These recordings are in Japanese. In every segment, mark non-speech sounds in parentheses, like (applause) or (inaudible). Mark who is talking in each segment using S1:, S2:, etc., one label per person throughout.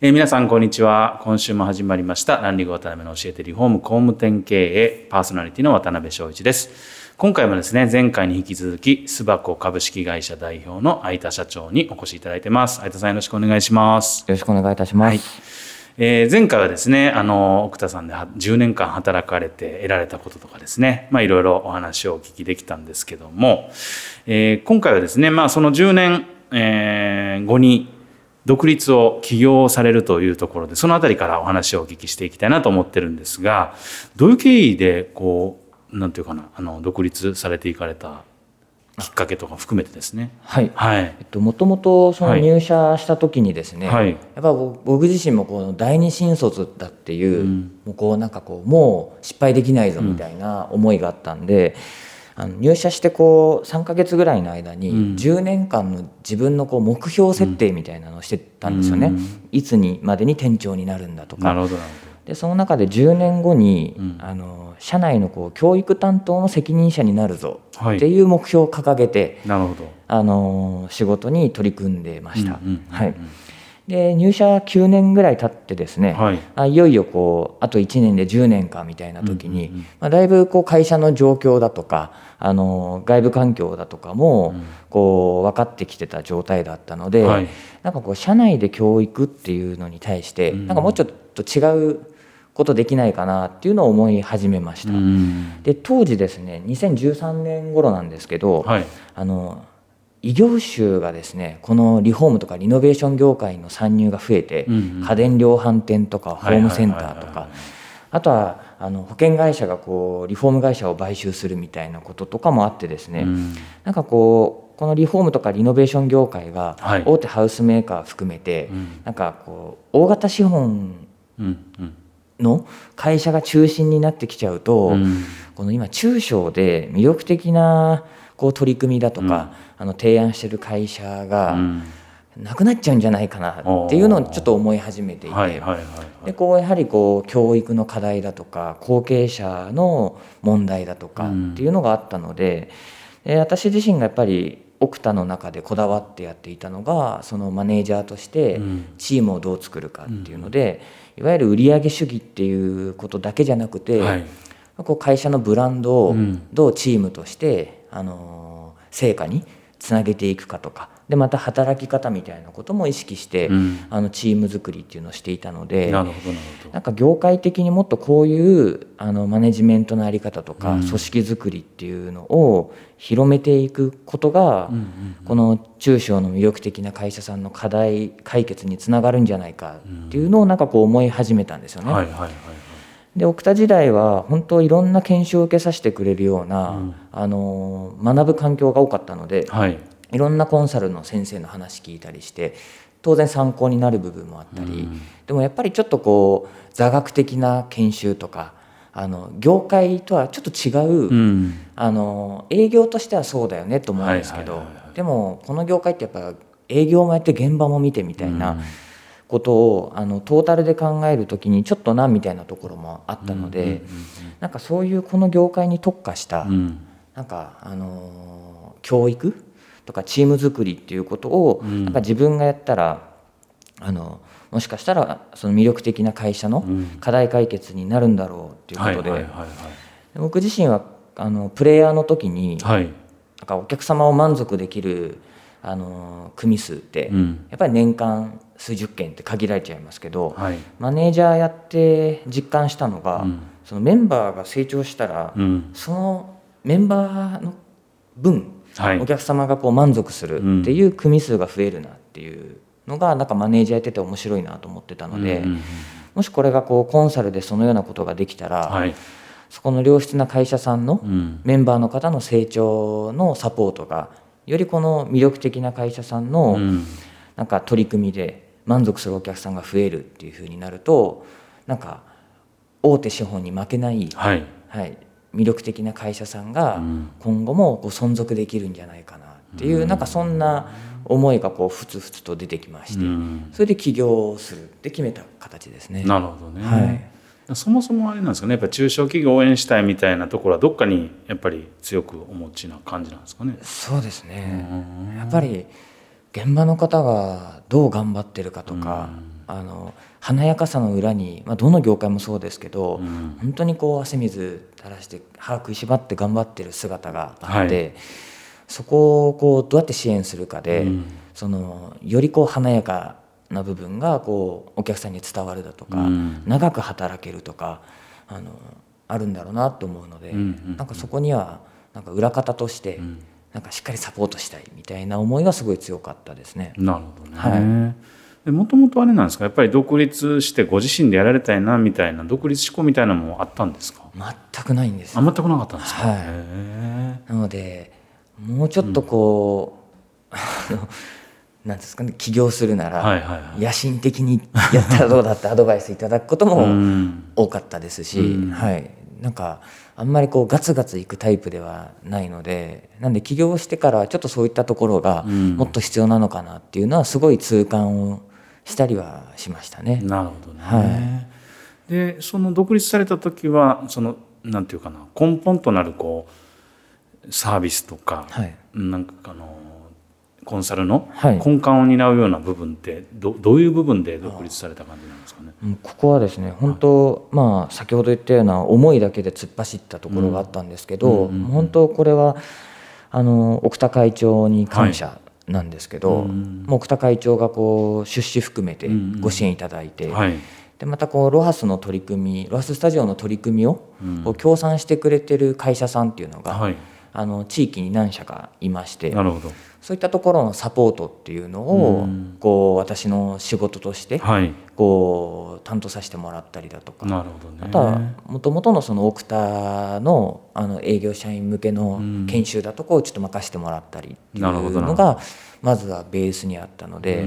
S1: えー、皆さんこんにちは。今週も始まりました。ランリング渡辺の教えてリフォーム工務店経営パーソナリティの渡辺翔一です。今回もですね前回に引き続き巣箱株式会社代表の相田社長にお越しいただいてます。相田さんよろしくお願いします。
S2: よろしくお願いいたします、はい。
S1: えー、前回はですね、あの、奥田さんで10年間働かれて得られたこととかですね、まあいろいろお話をお聞きできたんですけども、えー、今回はですね、まあその10年、えー、後に独立を起業されるというところで、そのあたりからお話をお聞きしていきたいなと思ってるんですが、どういう経緯で、こう、なんていうかな、あの、独立されていかれたきっかけとか含めてですね。
S2: はい。はい。えっと、もともとその入社した時にですね、はい、やっぱ僕自身もこの第二新卒だっていう、うん、もうこうなんかこう、もう失敗できないぞみたいな思いがあったんで、うん、あの入社してこう3か月ぐらいの間に10年間の自分のこう目標設定みたいなのをしてたんですよね。うん、いつにまでに店長になるんだとか。
S1: なるほどなるほど。
S2: でその中で10年後に、うん、あの社内のこう教育担当の責任者になるぞっていう目標を掲げて、
S1: なるほど
S2: あの仕事に取り組んでました。はいで入社9年ぐらい経ってですね、はい、あいよいよこうあと1年で10年かみたいな時に、うんうんうん、まあ、だいぶこう会社の状況だとかあの外部環境だとかもこう分かってきてた状態だったので、はい、なんかこう社内で教育っていうのに対して、なんかもうちょっと違うことできないかなっていうのを思い始めました。で当時ですね2013年頃なんですけど、はい、あの異業種がですねこのリフォームとかリノベーション業界の参入が増えて、うんうん、家電量販店とかホームセンターとかあとはあの保険会社がこうリフォーム会社を買収するみたいなこととかもあってですね、うん、なんかこうこのリフォームとかリノベーション業界が大手ハウスメーカー含めて、はい、なんかこう大型資本の会社が中心になってきちゃうと、うん、この今中小で魅力的なこう取り組みだとか、うん、あの提案してる会社が、なくなっちゃうんじゃないかなっていうのをちょっと思い始めていて。でこうやはりこう教育の課題だとか後継者の問題だとかっていうのがあったのでで私自身がやっぱり奥田の中でこだわってやっていたのがそのマネージャーとしてチームをどう作るかっていうので、いわゆる売上主義っていうことだけじゃなくて、はい、こう会社のブランドをどうチームとして、あの成果につなげていくかとかでまた働き方みたいなことも意識して、うん、あのチーム作りっていうのをしていたのでななんか業界的にもっとこういうあのマネジメントの在り方とか、うん、組織作りっていうのを広めていくことが、この中小の魅力的な会社さんの課題解決につながるんじゃないかっていうのをなんかこう思い始めたんですよね。はいはいはいで奥田時代は本当いろんな研修を受けさせてくれるような、うん、あの学ぶ環境が多かったので、はい、いろんなコンサルの先生の話聞いたりして当然参考になる部分もあったり、うん、でもやっぱりちょっとこう座学的な研修とかあの業界とはちょっと違う、うん、あの営業としてはそうだよねと思うんですけど、でもこの業界ってやっぱ営業もやって現場も見てみたいな。うんことをあのトータルで考える時にちょっとなみたいなところもあったので、なんかそういうこの業界に特化した、うん、なんかあの教育とかチーム作りっていうことを、なんか自分がやったらあのもしかしたらその魅力的な会社の課題解決になるんだろうっていうことで僕自身はあのプレイヤーの時に、はい、なんかお客様を満足できるあの組数って、やっぱり年間数十件って限られちゃいますけど、はい、マネージャーやって実感したのが、うん、そのメンバーが成長したら、うん、そのメンバーの分、はい、お客様がこう満足するっていう組数が増えるなっていうのがなんかマネージャーやってて面白いなと思ってたので、もしこれがこうコンサルでそのようなことができたら、はい、そこの良質な会社さんのメンバーの方の成長のサポートがよりこの魅力的な会社さんのなんか取り組みで満足するお客さんが増えるっていうふうになるとなんか大手資本に負けない、はい、はい、魅力的な会社さんが今後もこう存続できるんじゃないかなっていう、うん、なんかそんな思いがこうふつふつと出てきまして、うん、それで起業するって決めた形ですね。
S1: なるほどね、はいそもそもあれなんですかね。やっぱ中小企業を応援したいみたいなところはどっかにやっぱり強くお持ちな感じなんですかね。
S2: そうですね。やっぱり現場の方がどう頑張ってるかとか、あの華やかさの裏に、まあ、どの業界もそうですけど、本当にこう汗水垂らして歯食いしばって頑張ってる姿があって、はい、そこをこうどうやって支援するかで、そのよりこう華やかな部分がこうお客さんに伝わるだとか、長く働けるとかあのあるんだろうなと思うので、なんかそこにはなんか裏方として、なんかしっかりサポートしたいみたいな思いがすごい強かったですね。
S1: なるほどね、はい。もともとあれなんですか？やっぱり独立してご自身でやられたいなみたいな独立志向みたいなのもあったんですか？
S2: 全くないんです
S1: あ全くなかったんですか、
S2: はい、なのでもうちょっとこう、うん、(laughs) なんですかね起業するなら、野心的にやったらどうだって (laughs) アドバイスいただくことも多かったですし、うん、はい。なんかあんまりこうガツガツいくタイプではないのでなんで起業してからちょっとそういったところがもっと必要なのかなっていうのはすごい痛感をしたりはしましたね。
S1: なるほどね、はい、でその独立された時はそのなんていうかな根本となるこうサービスとか、はい、なんかあのコンサルの根幹を担うような部分ってどどういう部分で独立された感じなんですかね？
S2: ここはですね本当、まあ先ほど言ったような思いだけで突っ走ったところがあったんですけど、うん、本当これはあの奥田会長に感謝なんですけど、はい、奥田会長がこう出資含めてご支援いただいて。はい。でまたこうロハスの取り組みロハススタジオの取り組みをこう協賛してくれてる会社さんっていうのが、はい、あの地域に何社かいまして
S1: なるほど
S2: そういったところのサポートっていうのを、こう私の仕事として、こう担当させてもらったりだとか、
S1: なるほどね、
S2: あとはもともとのその奥田のあの営業社員向けの研修だとかをちょっと任せてもらったりっていうのがまずはベースにあったので、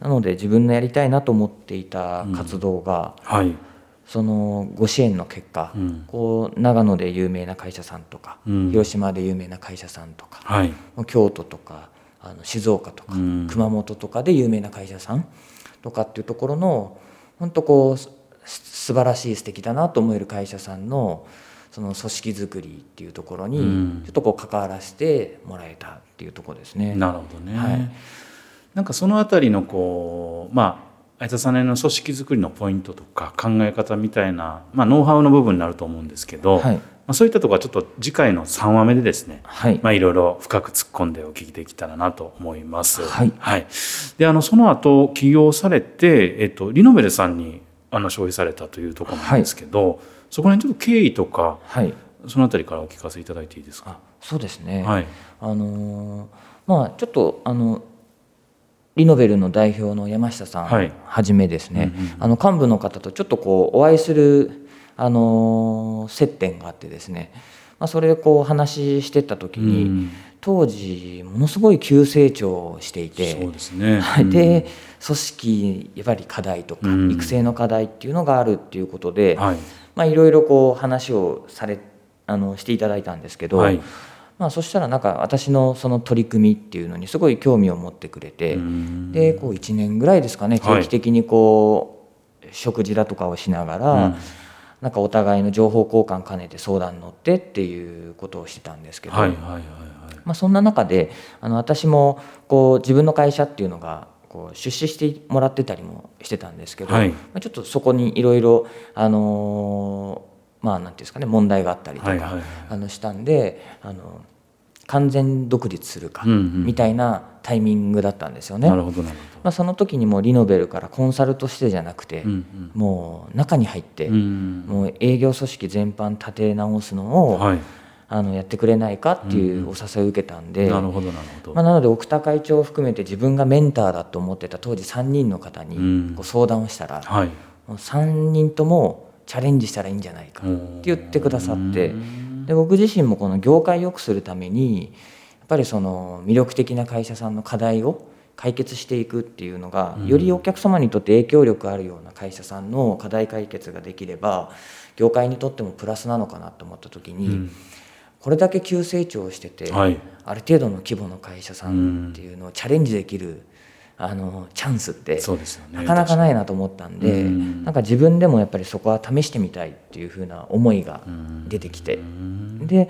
S2: なので自分のやりたいなと思っていた活動が、はいそのご支援の結果、うん、こう長野で有名な会社さんとか、うん、広島で有名な会社さんとか、はい、京都とかあの静岡とか、うん、熊本とかで有名な会社さんとかっていうところの本当こう素晴らしい素敵だなと思える会社さんのその組織づくりっていうところにちょっとこう関わらせてもらえたっていうところですね。
S1: なるほどね、はい、なんかそのあたりのこうまあ相田さんの組織づくりのポイントとか考え方みたいな、まあ、ノウハウの部分になると思うんですけど、はい、まあ、そういったところはちょっと次回の3話目でですね、はい、まあ、いろいろ深く突っ込んでお聞きできたらなと思います。はい、はい、であのその後起業されて、えっと、リノベルさんにあの消費されたというところなんですけど、そこら辺ちょっと経緯とか、そのあたりからお聞かせいただいていいですか？
S2: そうですね、はい。あのー、まあ、ちょっとあのリノベルの代表の山下さんはじめですね、うんうん、あの幹部の方とちょっとこうお会いする、あの接点があってですね、まあ、それでこう話してた時に、うん、当時ものすごい急成長していて
S1: そうですね、(laughs)
S2: で組織やっぱり課題とか、育成の課題っていうのがあるっていうことで、はいまあ、いろいろこう話をされあのしていただいたん。ですけど、はいまあ、そしたらなんか私のその取り組みっていうのにすごい興味を持ってくれてでこう1年ぐらいですかね定期的にこう、食事だとかをしながら、なんかお互いの情報交換兼ねて相談に乗ってっていうことをしてたんですけど、はいはいはいはい。まあ、そんな中であの私もこう自分の会社っていうのがこう出資してもらってたりもしてたんですけど、はい、まあ、ちょっとそこにいろいろあのまあなんていうんですかね問題があったりとか、あのしたんであの完全独立するかみたいなタイミングだったんですよね。
S1: なるほどなるほど。
S2: まあその時にもリノベルからコンサルとしてじゃなくて、もう中に入って、もう営業組織全般立て直すのを、はい、あのやってくれないかっていうお誘いを受けたんで、
S1: なるほどなるほど、
S2: まあ、なので奥田会長を含めて自分がメンターだと思ってた当時3人の方にご相談をしたら、はい、もう3人ともチャレンジしたらいいんじゃないかって言ってくださって。で僕自身もこの業界を良くするためにやっぱりその魅力的な会社さんの課題を解決していくっていうのがよりお客様にとって影響力あるような会社さんの課題解決ができれば業界にとってもプラスなのかなと思った時に、これだけ急成長してて、はい、ある程度の規模の会社さんっていうのをチャレンジできる、あのチャンスってなかなかないなと思ったんで、なんか自分でもやっぱりそこは試してみたいっていうふうな思いが出てきて、でやっ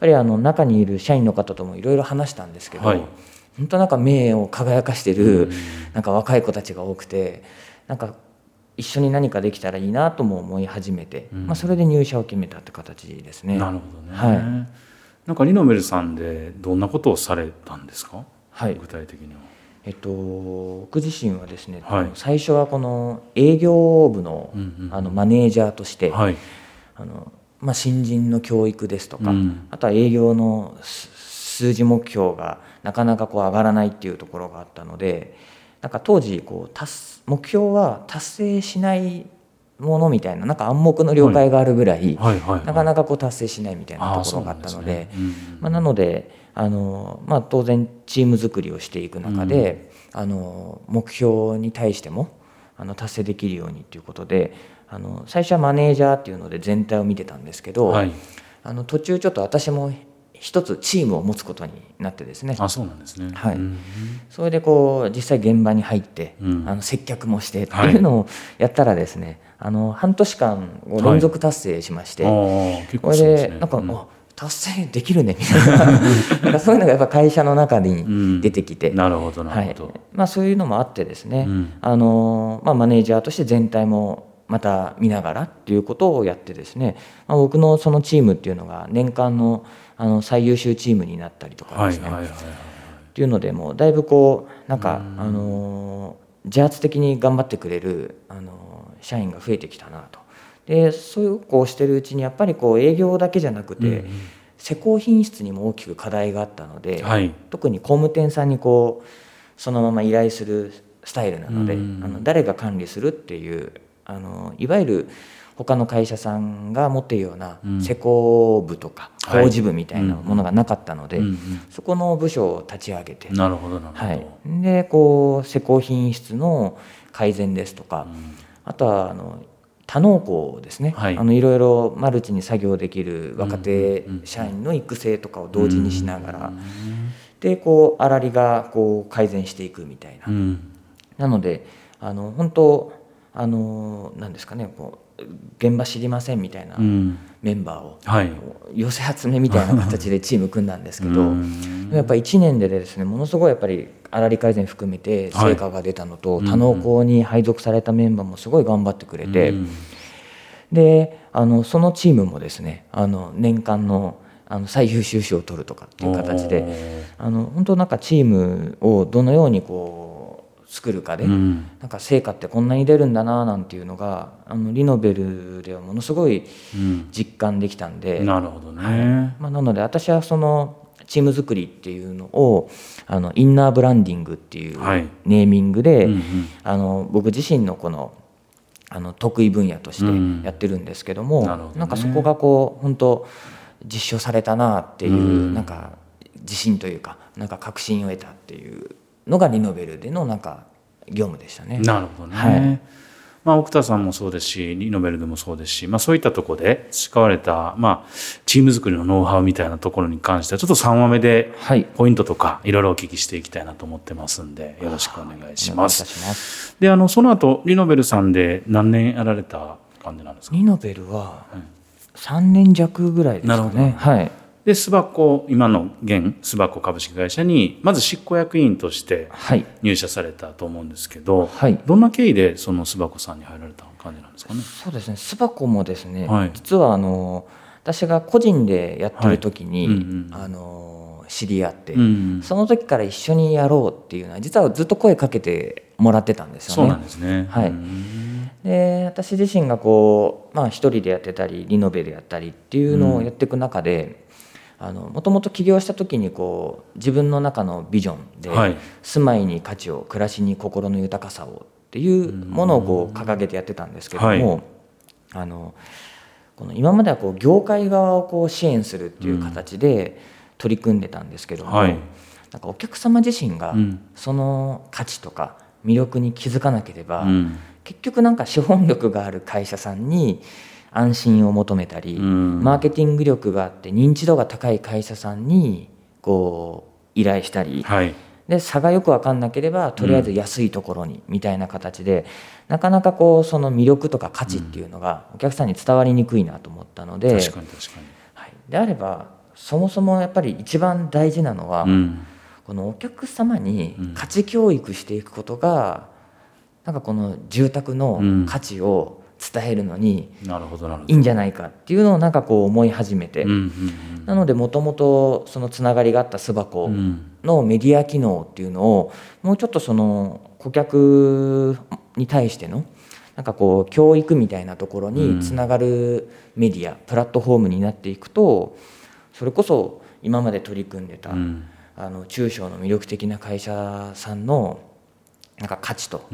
S2: ぱりあの中にいる社員の方ともいろいろ話したんですけど、はい、本当なんか目を輝かしてるなんか若い子たちが多くてなんか一緒に何かできたらいいなとも思い始めて、うん、まあ、それで入社を決めたって形ですね。
S1: なるほどね、はい、なんかリノベルさんでどんなことをされたんですか、はい、具体的には。
S2: えっと、僕自身はですね、はい、最初はこの営業部の,、あのマネージャーとして、はい、あのまあ、新人の教育ですとか、うん、あとは営業の数字目標がなかなかこう上がらないっていうところがあったのでなんか当時こう達目標は達成しないものみたいななんか暗黙の了解があるぐらい、なかなかこう達成しないみたいなところがあったので、まあ、なのであの、まあ、当然チーム作りをしていく中で、うん、あの目標に対してもあの達成できるようにということであの最初はマネージャーっていうので全体を見てたんですけど、はい、あの途中ちょっと私も一つチームを持つことになってですね。
S1: あそうなんですね、
S2: はい、それでこう実際現場に入って、うん、あの接客もしてっていうのをやったらですね、はい、あの半年間連続達成しまして、はい、これでなんか、うん、達成できるねみたいな。(laughs) なんかそういうのがやっぱ会社の中に出てきて、
S1: うん、なるほどなるほど、はい、
S2: まあ、そういうのもあってですね、あのまあ、マネージャーとして全体もまた見ながらっていうことをやってですね、まあ、僕のそのチームっていうのが年間のあの最優秀チームになったりとかですね。っていうのでもうだいぶこうなんかあの自発的に頑張ってくれるあの社員が増えてきたなと。でそういうこうしてるうちにやっぱりこう営業だけじゃなくて、うん施工品質にも大きく課題があったので、はい、特に工務店さんにこうそのまま依頼するスタイルなので、うん、あの誰が管理するっていうあのいわゆる他の会社さんが持っているような施工部とか工事部みたいなものがなかったので、そこの部署を立ち上げて
S1: なるほどなるほど、はい、
S2: でこう施工品質の改善ですとか、うん、あとはあの多農工ですね、はい、あのいろいろマルチに作業できる若手社員の育成とかを同時にしながら、でこう粗利がこう改善していくみたいな、うん、なのであの本当あの何ですかねこう現場知りませんみたいなメンバーを、はい、寄せ集めみたいな形でチーム組んだんですけどやっぱ1年でですねものすごいやっぱり粗利改善含めて成果が出たのと、はい、多能校に配属されたメンバーもすごい頑張ってくれてであのそのチームもですねあの年間のあの最優秀賞を取るとかっていう形であの本当なんかチームをどのようにこう作るかで、うん、なんか成果ってこんなに出るんだななんていうのがあのリノベルではものすごい実感できたんで、
S1: うん、なるほどね、
S2: はい、まあ、なので私はそのチーム作りっていうのをあのインナーブランディングっていうネーミングで、はいうんうん、あの僕自身のこのあの得意分野としてやってるんですけども、うん、な、ね、んかそこがこう本当実証されたなっていう、うん、なんか自信というかなんか確信を得たっていうのがリノベルでのなんか業務でしたね。
S1: なるほどね、はいまあ、奥田さんもそうですしリノベルでもそうですし、まあ、そういったところで培われた、まあ、チーム作りのノウハウみたいなところに関してはちょっと3話目でポイントとかいろいろお聞きしていきたいなと思ってますんでよろしくお願いします。であのその後リノベルさんで何年やられた感じなんですか？
S2: リノベルは3年弱ぐらいですかね。はい
S1: で巣箱今の現巣箱株式会社にまず執行役員として入社されたと思うんですけど、はい、どんな経緯でその巣箱さんに入られた感じなんですかね？
S2: そうですね。巣箱もですね、はい、実はあの私が個人でやってる時に、はいうんうん、あの知り合って、うんうん、その時から一緒にやろうっていうのは実はずっと声かけてもらってたんですよね。
S1: そうなんですね、
S2: はい、で私自身がこうまあ一人でやってたりリノベでやったりっていうのをやっていく中で、もともと起業した時にこう自分の中のビジョンで、はい、住まいに価値を暮らしに心の豊かさをっていうものをこう掲げてやってたんですけども、はい、あのこの今まではこう業界側をこう支援するっていう形で取り組んでたんですけども、はい、なんかお客様自身がその価値とか魅力に気づかなければ、うん、結局なんか資本力がある会社さんに安心を求めたり、マーケティング力があって認知度が高い会社さんにこう依頼したり、はい、で差がよく分かんなければとりあえず安いところにみたいな形で、なかなかこうその魅力とか価値っていうのがお客さんに伝わりにくいなと思ったので、
S1: 確かに確かに、
S2: はい、であればそもそもやっぱり一番大事なのは、うん、このお客様に価値教育していくことが、なんかこの住宅の価値を、伝えるのにいいんじゃないかっていうのをなんかこう思い始めて、なのでもともとそのつながりがあった巣箱のメディア機能っていうのをもうちょっとその顧客に対してのなんかこう教育みたいなところにつながるメディア、プラットフォームになっていくとそれこそ今まで取り組んでた、あの中小の魅力的な会社さんのなんか価値と、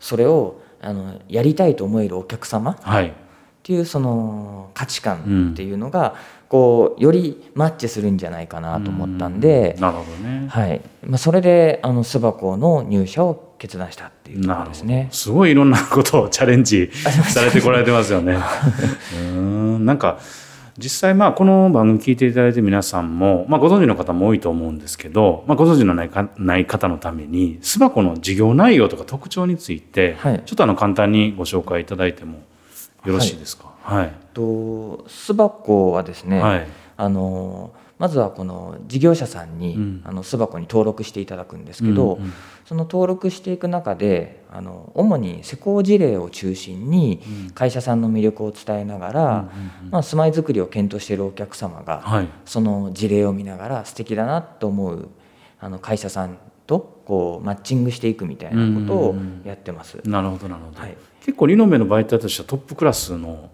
S2: それをあのやりたいと思えるお客様っていうその価値観っていうのが、こうよりマッチするんじゃないかなと思ったんで、
S1: なるほどね、
S2: はい。まあ、それであの巣箱の入社を決断したっていうところですね。
S1: すごいいろんなことをチャレンジされてこられてますよね。(laughs) うん。なんか実際まあこの番組聞いていただいて皆さんも、まあ、ご存知の方も多いと思うんですけど、まあ、ご存知のないかない方のために巣箱の事業内容とか特徴について、はい、ちょっとあの簡単にご紹介いただいてもよろしいですか？はい、はい、
S2: と巣箱はですね、はい、あのまずはこの事業者さんに、うん、あの巣箱に登録していただくんですけど、うんうん、その登録していく中であの主に施工事例を中心に会社さんの魅力を伝えながら、うんまあ、住まいづくりを検討しているお客様が、はい、その事例を見ながら素敵だなと思うあの会社さんとこうマッチングしていくみたいなことをやってます。
S1: なるほどなるほど、はい、結構リノベの媒体としてはトップクラスの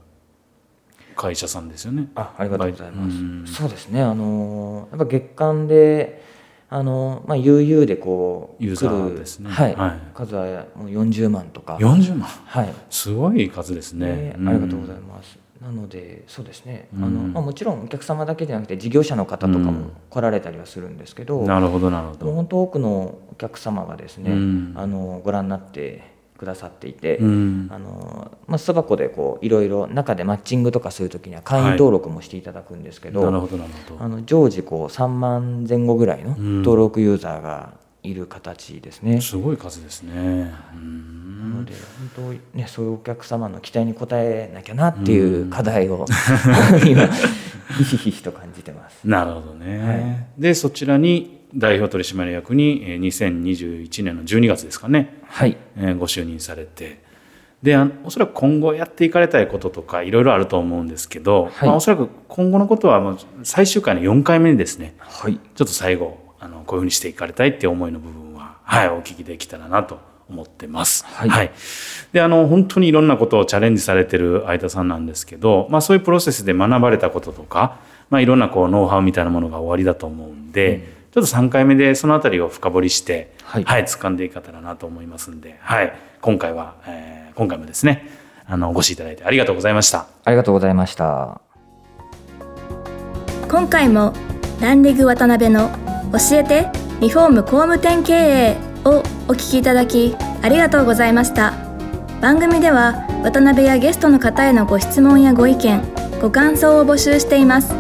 S1: 会社さんですよね。
S2: あ、ありがとうございます。そうですね。あのやっぱ月間であのまあ悠々でこ
S1: うユーザーですね。
S2: はい。はい、数はもう40万とか。
S1: 40万？
S2: はい。
S1: すごい数ですね。
S2: ありがとうございます。なのでそうですね、あのまあ、もちろんお客様だけじゃなくて事業者の方とかも来られたりはするんですけど、
S1: なるほどなるほど
S2: 本当多くのお客様がですね、あのご覧になってくださっていて、うん、あのまあ、巣箱でこういろいろ中でマッチングとかするときには会員登録もしていただくんですけど、はい、あの常時こう3万前後ぐらいの登録ユーザーがいる形ですね。
S1: すごい数ですね。
S2: なので本当ねそういうお客様の期待に応えなきゃなっていう課題を (laughs) 今ひしひしと感じてます。
S1: なるほどね。はい、でそちらに代表取締役に2021年の12月ですかね、
S2: はい。
S1: えご就任されて。でおそらく今後やっていかれたいこととかいろいろあると思うんですけど、はい。まあ、おそらく今後のことはもう最終回の4回目にですね、
S2: はい、ち
S1: ょっと最後あのこういうふうにしていかれたいっていう思いの部分は、はい、お聞きできたらなと思ってます。はい、はい、であの本当にいろんなことをチャレンジされてる相田さんなんですけど、まあ、そういうプロセスで学ばれたこととか、まあ、いろんなこうノウハウみたいなものが終わりだと思うんで、うんちょっと3回目でその辺りを深掘りして、はい、はい、掴んでいけたらなと思いますんで、はい、今回は、えー、今回もですね、あの、お越しいただいてありがとうございました。
S2: ありがとうございました。
S3: 今回も、ランリグ渡辺の教えてリフォーム工務店経営をお聞きいただき、ありがとうございました。番組では渡辺やゲストの方へのご質問やご意見ご感想を募集していますウ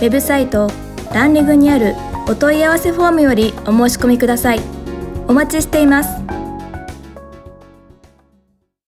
S3: ェブサイトランリグにあるお問い合わせフォームよりお申し込みください。お待ちしています。